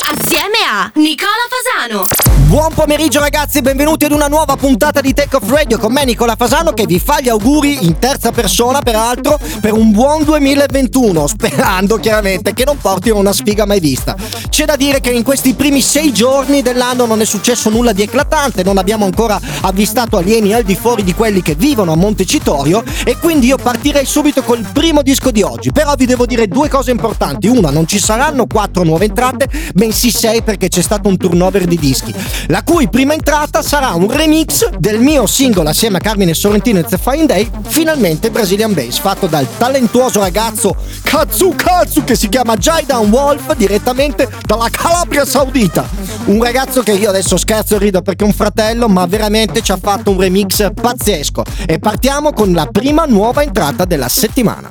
Assieme a Nicola Fasano. Buon pomeriggio ragazzi e benvenuti ad una nuova puntata di Tech of Radio con me Nicola Fasano che vi fa gli auguri in terza persona peraltro per un buon 2021 sperando chiaramente che non portino una sfiga mai vista. C'è da dire che in questi primi sei giorni dell'anno non è successo nulla di eclatante, non abbiamo ancora avvistato alieni al di fuori di quelli che vivono a Montecitorio e quindi io partirei subito col primo disco di oggi però vi devo dire due cose importanti. Una, non ci ci saranno quattro nuove entrate, bensì sei perché c'è stato un turnover di dischi, la cui prima entrata sarà un remix del mio singolo assieme a Carmine Sorrentino e The Fine Day, finalmente Brazilian Bass, fatto dal talentuoso ragazzo Katsu Katsu che si chiama Jaidan Wolf direttamente dalla Calabria Saudita. Un ragazzo che io adesso scherzo e rido perché è un fratello, ma veramente ci ha fatto un remix pazzesco. E partiamo con la prima nuova entrata della settimana.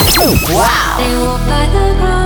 Wow!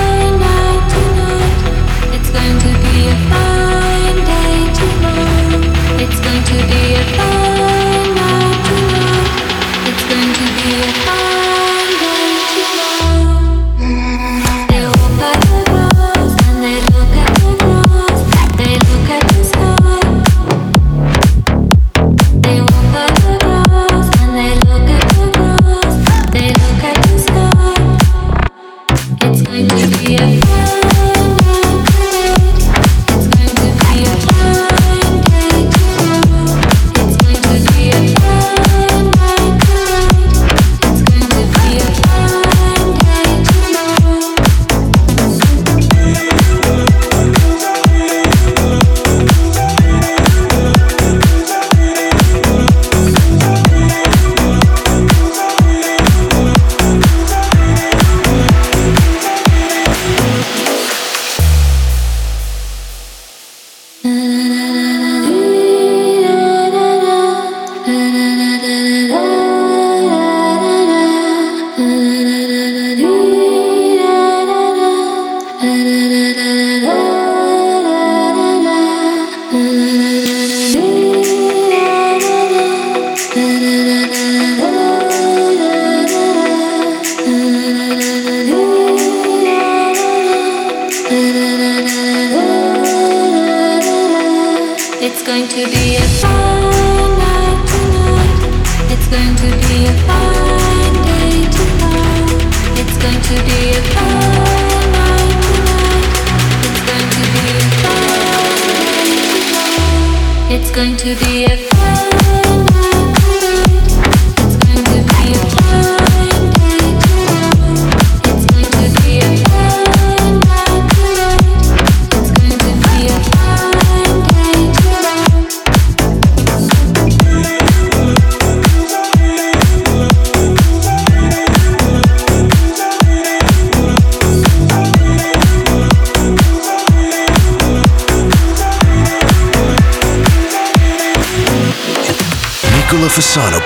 going to be a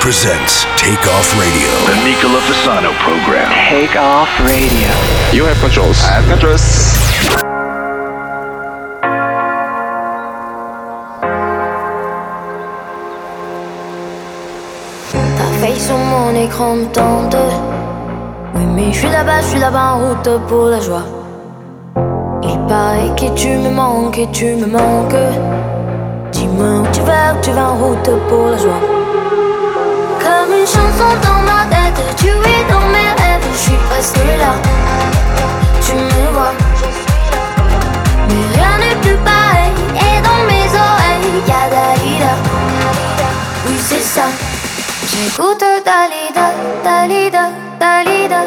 presents Off Radio. The Nicola Fasano program. Off Radio. You have controls. I have controls. sur mon écran me tente. Oui, mais je suis là-bas, je suis là-bas en route pour la joie. Il paraît que tu me manques et tu me manques. Dis-moi où tu vas, tu vas en route pour la joie sont dans ma tête, tu es dans mes rêves, je suis presque là. Tu me vois, mais rien n'est plus pareil. Et dans mes oreilles, y'a Dalida. Oui, c'est ça. J'écoute Dalida, Dalida, Dalida.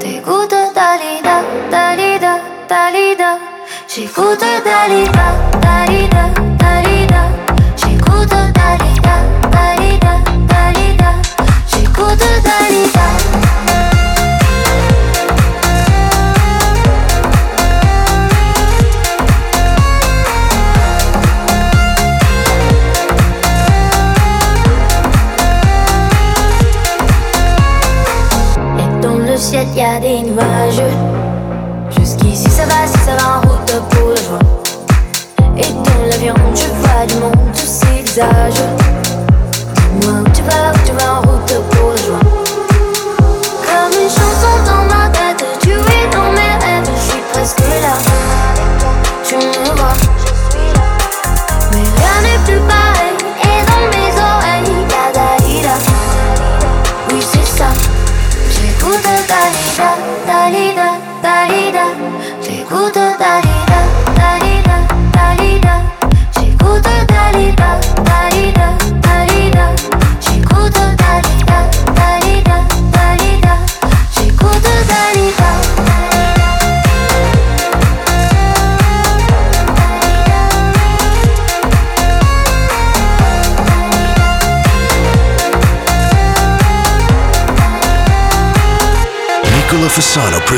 T'écoutes Dalida, Dalida, Dalida. J'écoute Dalida, Dalida.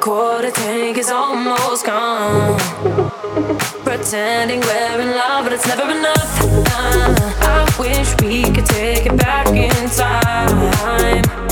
quarter tank is almost gone. Pretending we're in love, but it's never enough. I wish we could take it back in time.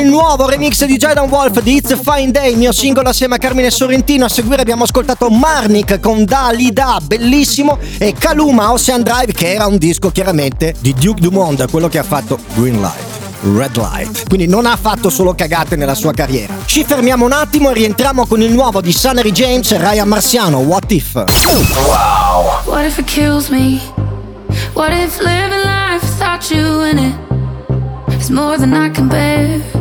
il nuovo remix di Jordan Wolf di It's a Fine Day, mio singolo assieme a Carmine Sorrentino. A seguire abbiamo ascoltato Marnik con Dali Da, bellissimo, e Kaluma Ocean Drive, che era un disco chiaramente di Duke Dumont, quello che ha fatto Green Light. Red Light. Quindi non ha fatto solo cagate nella sua carriera. Ci fermiamo un attimo e rientriamo con il nuovo di Sunny James e Ryan Marciano, What If. Wow. What if it kills me? What if living life without you in it? It's more than I can bear.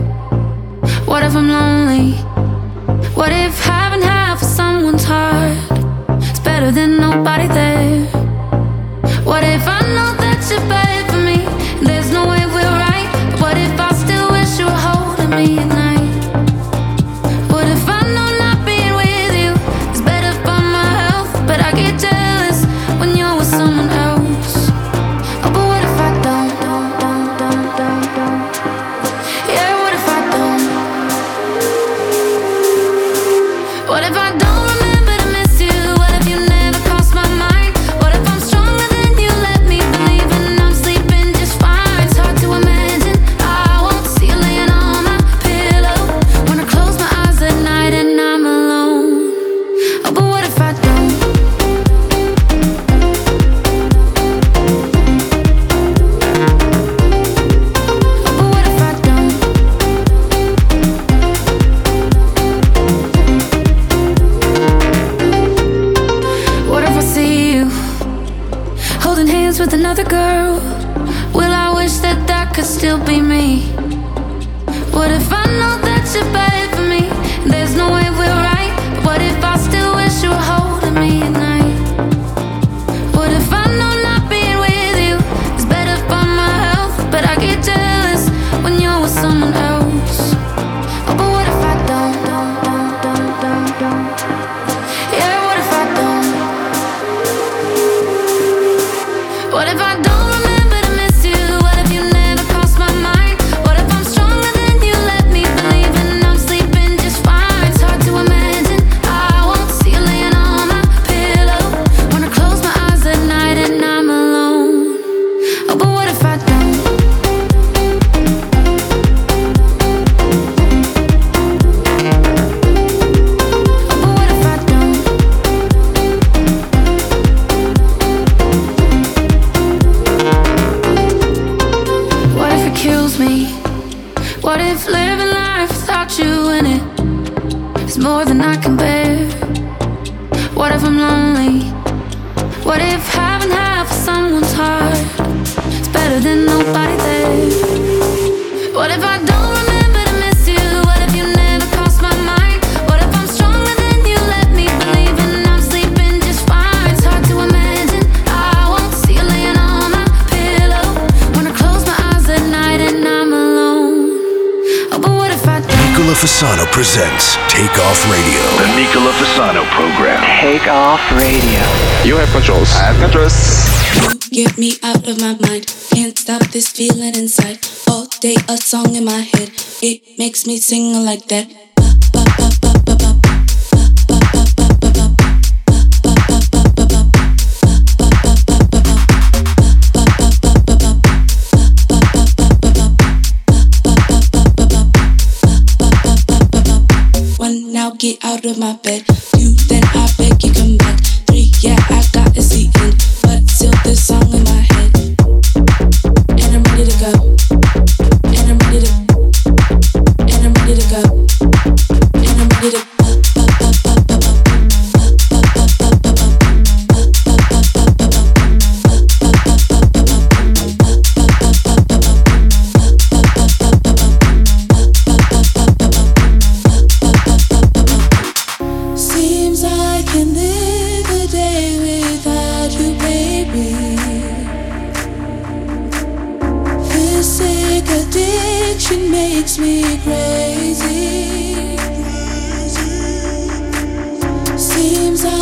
What if I'm lonely? What if having half of someone's heart is better than nobody there? What if I know that you're bad for me? There's no way we're right. But what if I still wish you were holding me? another girl. Will I wish that that could still be me? presents Takeoff Radio. The Nicola Fasano program. Takeoff Radio. You have controls. I have controls. Get me out of my mind. Can't stop this feeling inside. All day a song in my head. It makes me sing like that. get out of my bed. Two, then I beg you come back. Three, yeah, I got a seat in, but still this song in my head, and I'm ready to go.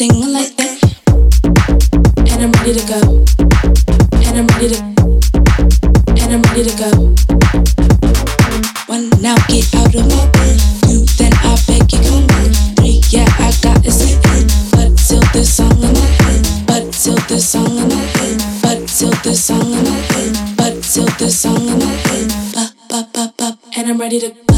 singing like that. And I'm ready to go. And I'm ready to. And I'm ready to go. One now, get out of my bed. You then I beg you come in. Three, yeah, I got it sleeping. But till this song in my head. But till this song in my head. But till this song in my head. But till this song in my head. Pop, pop, pop, pop. And I'm ready to.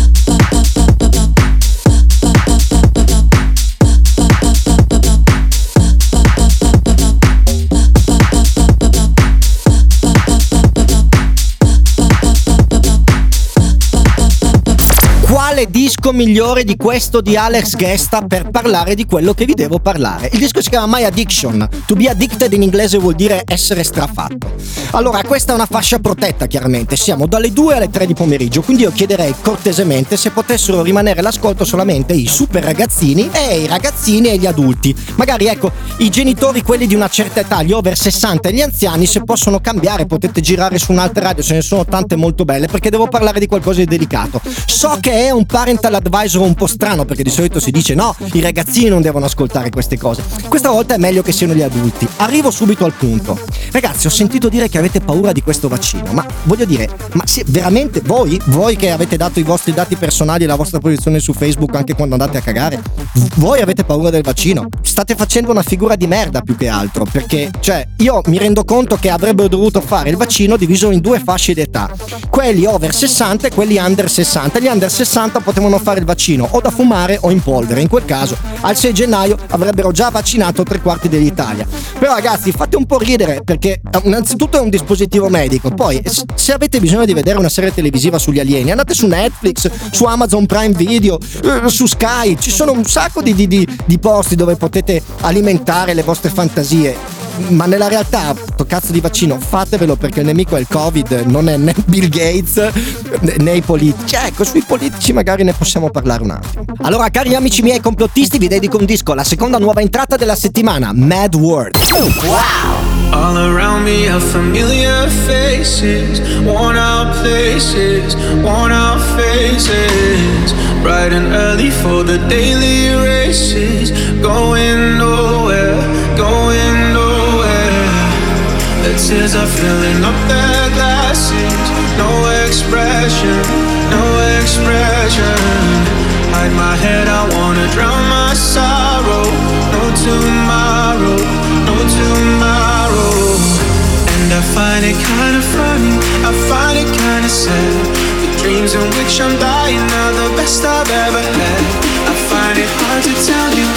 disco migliore di questo di Alex Gesta per parlare di quello che vi devo parlare. Il disco si chiama My Addiction. To be addicted in inglese vuol dire essere strafatto. Allora, questa è una fascia protetta, chiaramente. Siamo dalle 2 alle 3 di pomeriggio, quindi io chiederei cortesemente se potessero rimanere l'ascolto solamente i super ragazzini e i ragazzini e gli adulti. Magari, ecco, i genitori, quelli di una certa età, gli over 60 e gli anziani, se possono cambiare, potete girare su un'altra radio, ce ne sono tante molto belle, perché devo parlare di qualcosa di delicato. So che è un parental l'advisor un po' strano perché di solito si dice no, i ragazzini non devono ascoltare queste cose. Questa volta è meglio che siano gli adulti. Arrivo subito al punto. Ragazzi, ho sentito dire che avete paura di questo vaccino, ma voglio dire, ma se veramente voi, voi che avete dato i vostri dati personali e la vostra posizione su Facebook anche quando andate a cagare, voi avete paura del vaccino? State facendo una figura di merda più che altro, perché cioè io mi rendo conto che avrebbero dovuto fare il vaccino diviso in due fasce d'età, quelli over 60 e quelli under 60. Gli under 60 potevano fare il vaccino o da fumare o in polvere. In quel caso, al 6 gennaio avrebbero già vaccinato tre quarti dell'Italia. Però ragazzi, fate un po' ridere perché eh, innanzitutto è un dispositivo medico, poi se avete bisogno di vedere una serie televisiva sugli alieni, andate su Netflix, su Amazon Prime Video, eh, su Sky, ci sono un sacco di, di, di posti dove potete alimentare le vostre fantasie ma nella realtà, sto cazzo di vaccino, fatevelo perché il nemico è il Covid, non è né Bill Gates né i politici. Cioè, ecco, sui politici magari ne possiamo parlare un attimo. Allora, cari amici miei complottisti, vi dedico un disco, la seconda nuova entrata della settimana, Mad World. Wow! All around me are familiar faces, worn out places, worn out faces. Bright and early for the daily races, going over. faces are filling up their glasses. No expression, no expression. Hide my head, I wanna drown my sorrow. No tomorrow, no tomorrow. And I find it kinda funny, I find it kinda sad. The dreams in which I'm dying are the best I've ever had. I find it hard to tell you.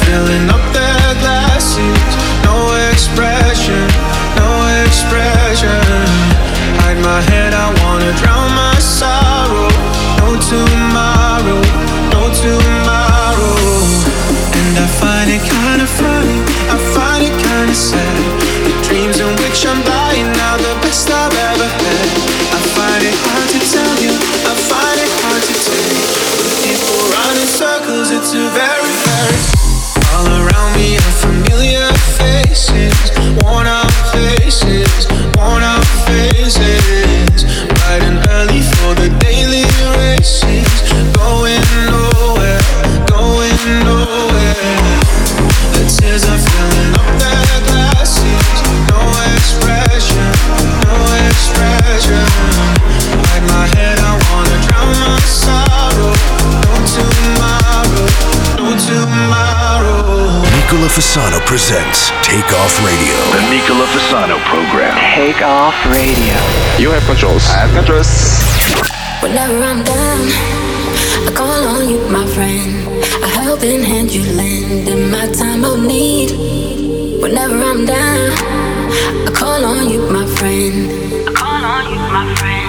Filling up the. Fasano presents Take Off Radio. The Nicola Fasano program. Take Off Radio. You have controls. I have controls. Whenever I'm down, I call on you, my friend. A helping hand you lend in my time of need. Whenever I'm down, I call on you, my friend. I call on you, my friend.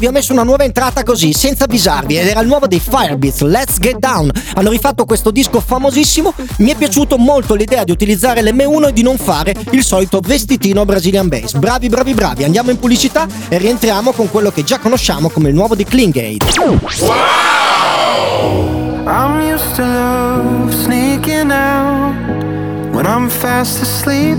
vi ho messo una nuova entrata così, senza avvisarvi, ed era il nuovo dei Firebeats, Let's Get Down. Hanno rifatto questo disco famosissimo, mi è piaciuto molto l'idea di utilizzare l'M1 e di non fare il solito vestitino Brazilian Bass. Bravi, bravi, bravi, andiamo in pubblicità e rientriamo con quello che già conosciamo come il nuovo di Klingate. Wow! I'm used to love sneaking out when I'm fast asleep.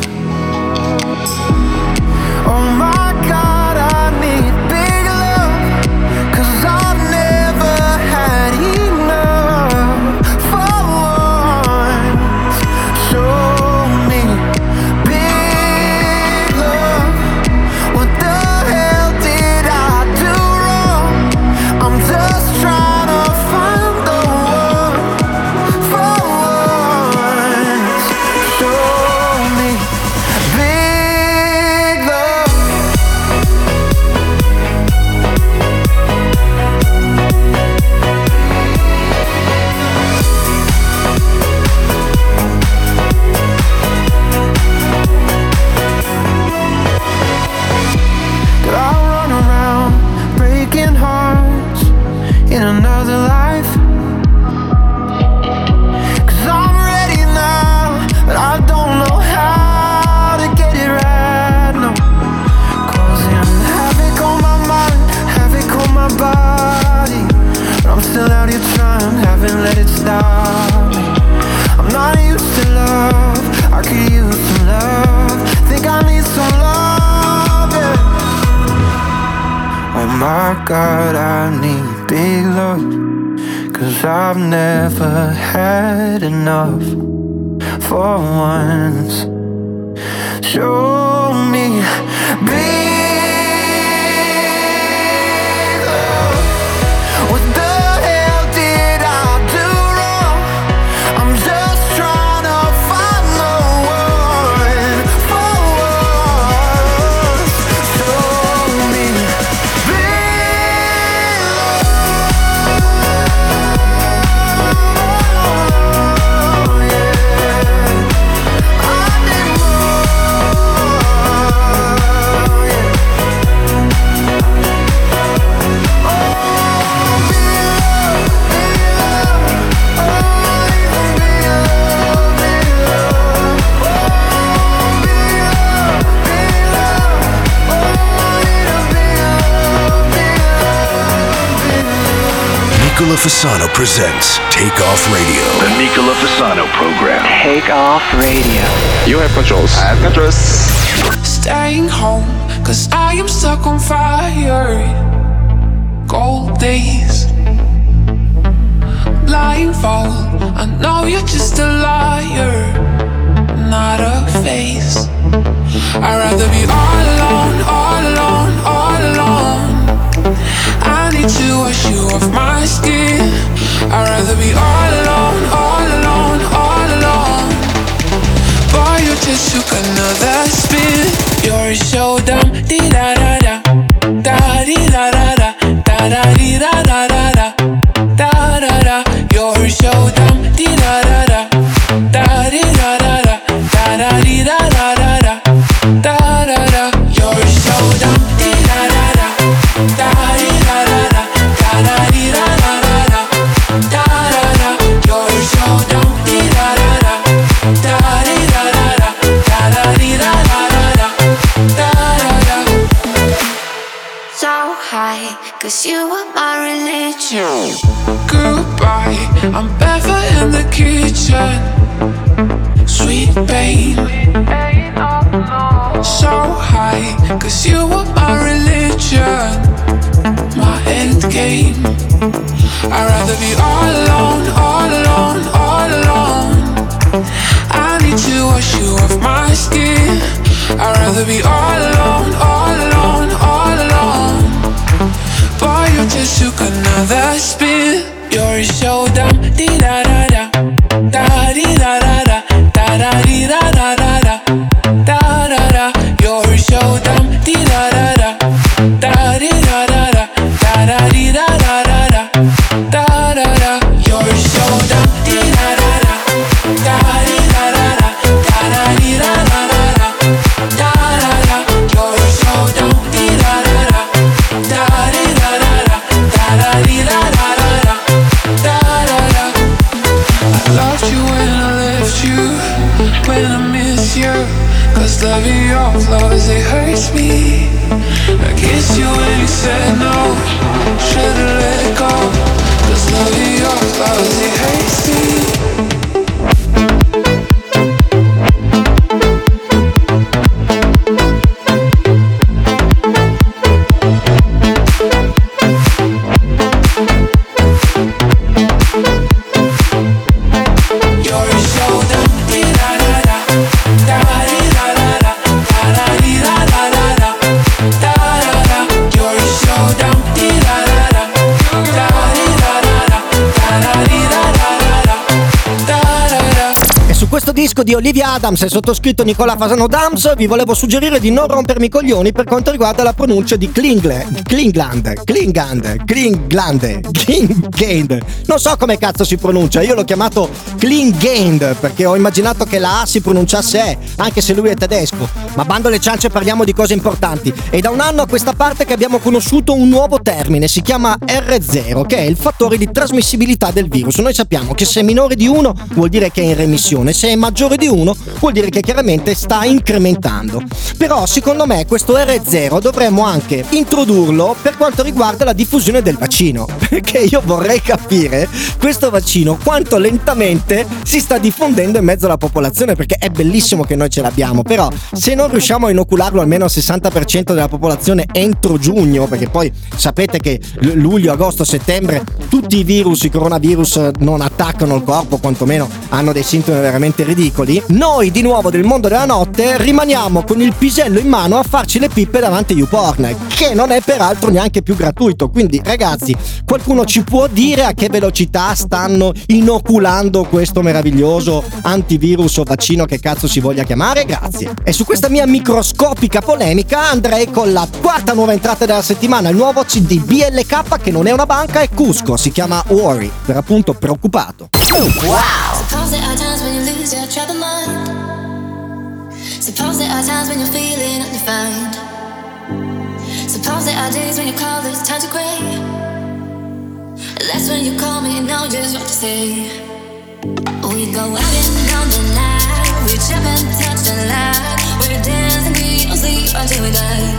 had enough for one. Fasano presents Take Off Radio. The Nicola Fasano program. Take Off Radio. You have controls. I have controls. Staying home, cause I am stuck on fire. Gold days. Blindfold, I know you're just a liar. Not a face. I'd rather be all alone, all alone, all alone need to wash you off my skin. I'd rather be all alone, all alone, all alone. Boy, you just took another spin. You're so dumb, dee da da da, da da da da, da da dee da da. in the kitchen. Sweet pain. So high, cause you were my religion. My end game. I'd rather be all alone, all alone, all alone. I need to wash you off my skin. I'd rather be all alone, all alone, all alone. Boy, you just took another spin your shoulder. Di da da da, da da. amico di Olivia Adams e sottoscritto Nicola Fasano Dams, vi volevo suggerire di non rompermi i coglioni per quanto riguarda la pronuncia di Klingle, Klingland, Klingland, Klingland, Klingand. Non so come cazzo si pronuncia, io l'ho chiamato Klingand perché ho immaginato che la A si pronunciasse E, anche se lui è tedesco. Ma bando le ciance, parliamo di cose importanti. È da un anno a questa parte che abbiamo conosciuto un nuovo termine, si chiama R0, che è il fattore di trasmissibilità del virus. Noi sappiamo che se è minore di 1 vuol dire che è in remissione, se è maggiore minore di 1 vuol dire che chiaramente sta incrementando. Però secondo me questo R0 dovremmo anche introdurlo per quanto riguarda la diffusione del vaccino, perché io vorrei capire questo vaccino quanto lentamente si sta diffondendo in mezzo alla popolazione, perché è bellissimo che noi ce l'abbiamo, però se non riusciamo a inocularlo almeno al 60% della popolazione entro giugno, perché poi sapete che luglio, agosto, settembre tutti i virus, i coronavirus non attaccano il corpo, quantomeno hanno dei sintomi veramente ridicoli, piccoli, noi di nuovo del mondo della notte rimaniamo con il pisello in mano a farci le pippe davanti a YouPorn, che non è peraltro neanche più gratuito. Quindi ragazzi, qualcuno ci può dire a che velocità stanno inoculando questo meraviglioso antivirus o vaccino che cazzo si voglia chiamare? Grazie. E su questa mia microscopica polemica andrei con la quarta nuova entrata della settimana, il nuovo CD BLK che non è una banca, è Cusco, si chiama Worry, per appunto preoccupato. Wow! the mind. Suppose there are times when you're feeling undefined. Suppose there are days when you're call this time to quit. That's when you call me and know just what to say. We go out and down the night. We jump and touch the light. We dance and we don't sleep until we die.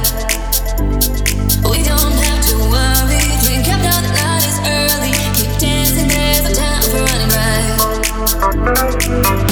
We don't have to worry. Drink kept out the night It's early. Keep dancing, there's no time for running right.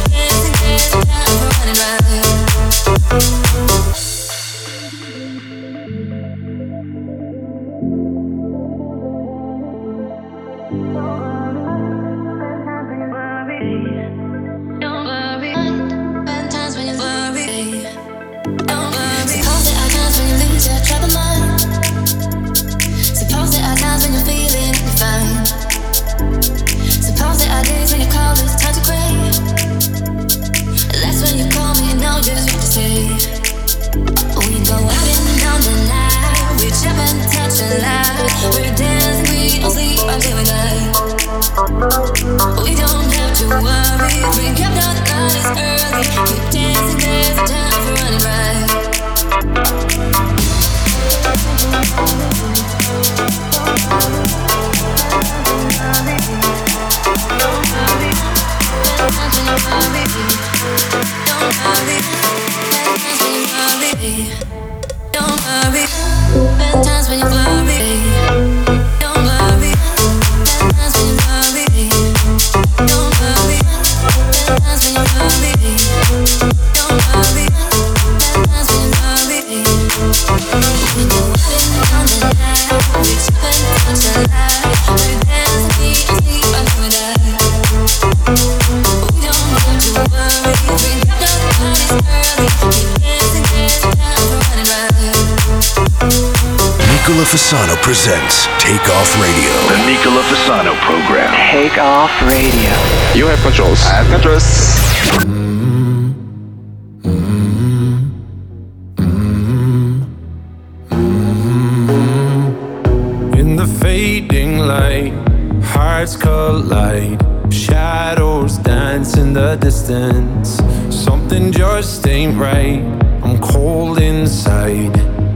Don't worry, don't worry. Bad times when you blurry. Fasano presents Take Off Radio. The Nicola Fasano program. Take Off Radio. You have controls. I have controls. In the fading light, hearts collide. Shadows dance in the distance. Something just ain't right. I'm cold inside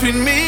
between me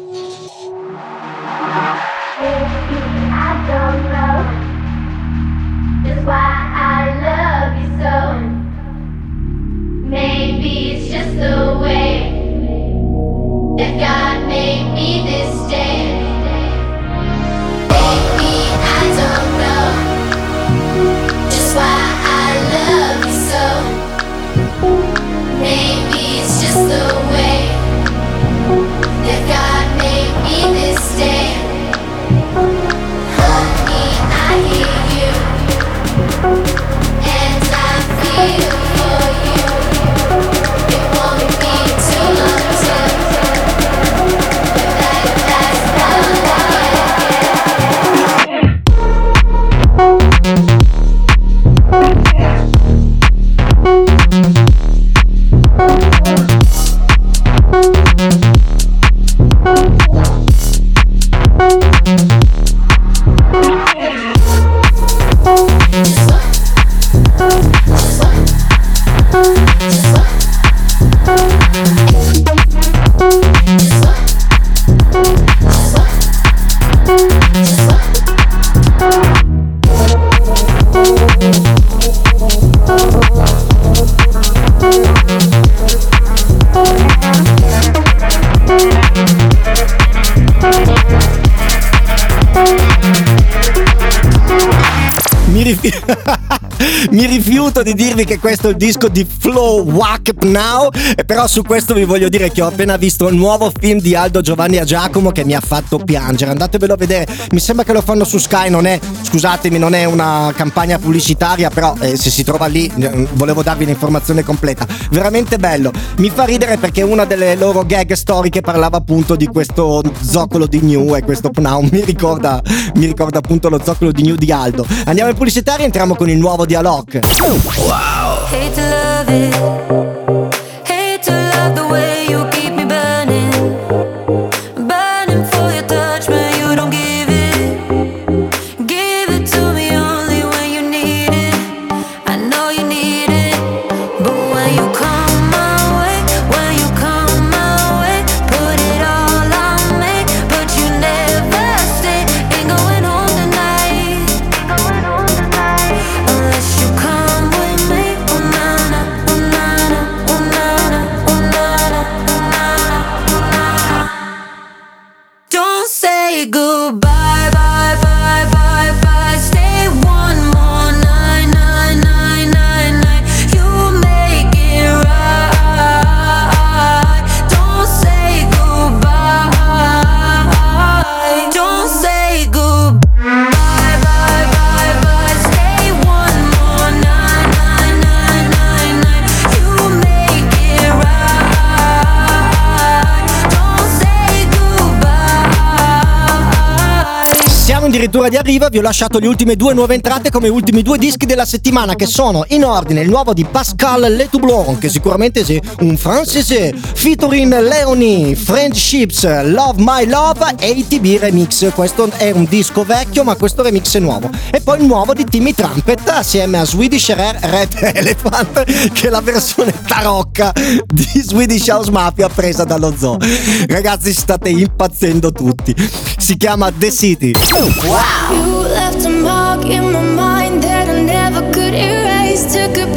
sento di dirvi che questo è il disco di Flow Wack Now, e però su questo vi voglio dire che ho appena visto il nuovo film di Aldo Giovanni a Giacomo che mi ha fatto piangere. Andatevelo a vedere, mi sembra che lo fanno su Sky, non è, scusatemi, non è una campagna pubblicitaria, però eh, se si trova lì eh, volevo darvi l'informazione completa. Veramente bello. Mi fa ridere perché una delle loro gag storiche parlava appunto di questo zoccolo di New e questo Pnau mi ricorda, mi ricorda appunto lo zoccolo di New di Aldo. Andiamo in pubblicitaria e entriamo con il nuovo Dialog. Wow. Hate to love it. fregatura di arriva vi ho lasciato le ultime due nuove entrate come ultimi due dischi della settimana che sono in ordine il nuovo di Pascal Letoublon che sicuramente è un francese featuring Leonie, Friendships, Love My Love e ITB Remix questo è un disco vecchio ma questo remix è nuovo e poi il nuovo di Timmy Trumpet assieme a Swedish Rare Red Elephant che è la versione tarocca di Swedish House Mafia presa dallo zoo ragazzi state impazzendo tutti si chiama The City What? Wow. You left a mark in my mind that I never could erase. Took a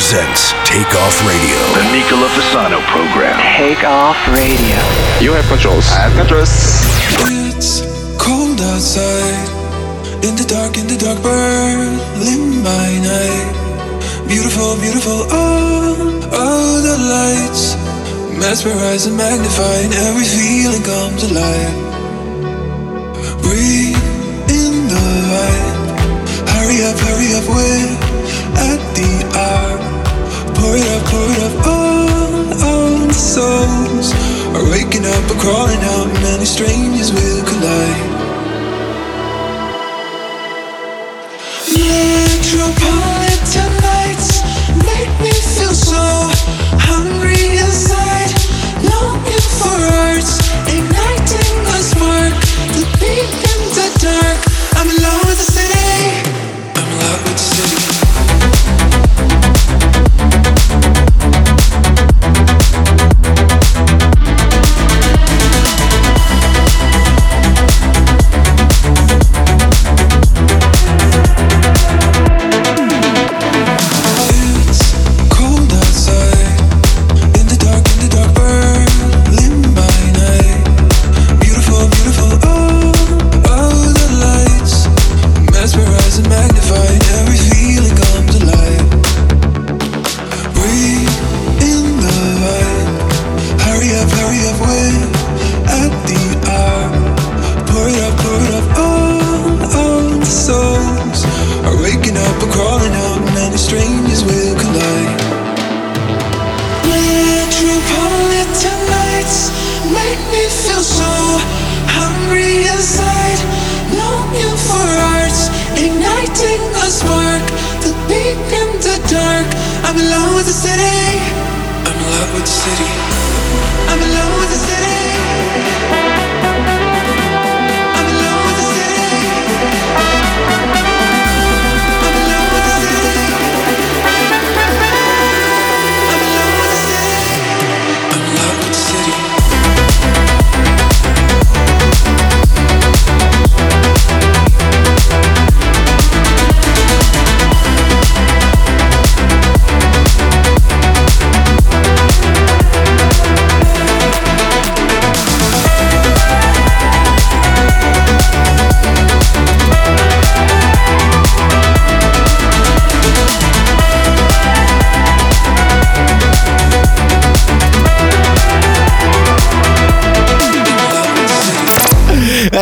presents Take Off Radio. The Nicola Fasano program. Take Off Radio. You have controls. I have controls. It's cold outside. In the dark, in the dark, burning by night. Beautiful, beautiful. All, all the lights. Mesmerizing, magnifying. Every feeling comes alive. Crawling out many strangers with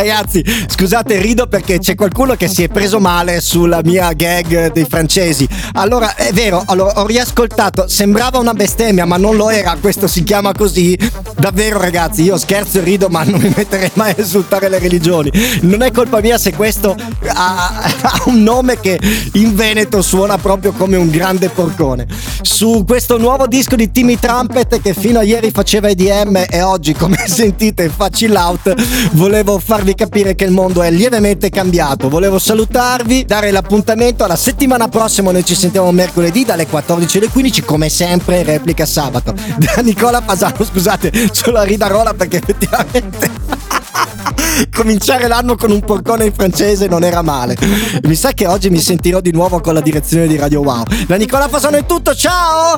ragazzi, scusate, rido perché c'è qualcuno che si è preso male sulla mia gag dei francesi. Allora, è vero, allora, ho riascoltato, sembrava una bestemmia, ma non lo era, questo si chiama così. Davvero, ragazzi, io scherzo e rido, ma non mi metterei mai a esultare le religioni. Non è colpa mia se questo ha, ha un nome che in Veneto suona proprio come un grande porcone. Su questo nuovo disco di Timmy Trumpet che fino a ieri faceva EDM e oggi, come sentite, fa chill out, volevo farvi farvi capire che il mondo è lievemente cambiato. Volevo salutarvi, dare l'appuntamento alla settimana prossima. Noi ci sentiamo mercoledì dalle 14 alle 15, come sempre, replica sabato. Da Nicola Fasano, scusate, sulla ridarola perché effettivamente. Cominciare l'anno con un porcone in francese non era male. Mi sa che oggi mi sentirò di nuovo con la direzione di Radio Wow. Da Nicola Fasano è tutto, ciao!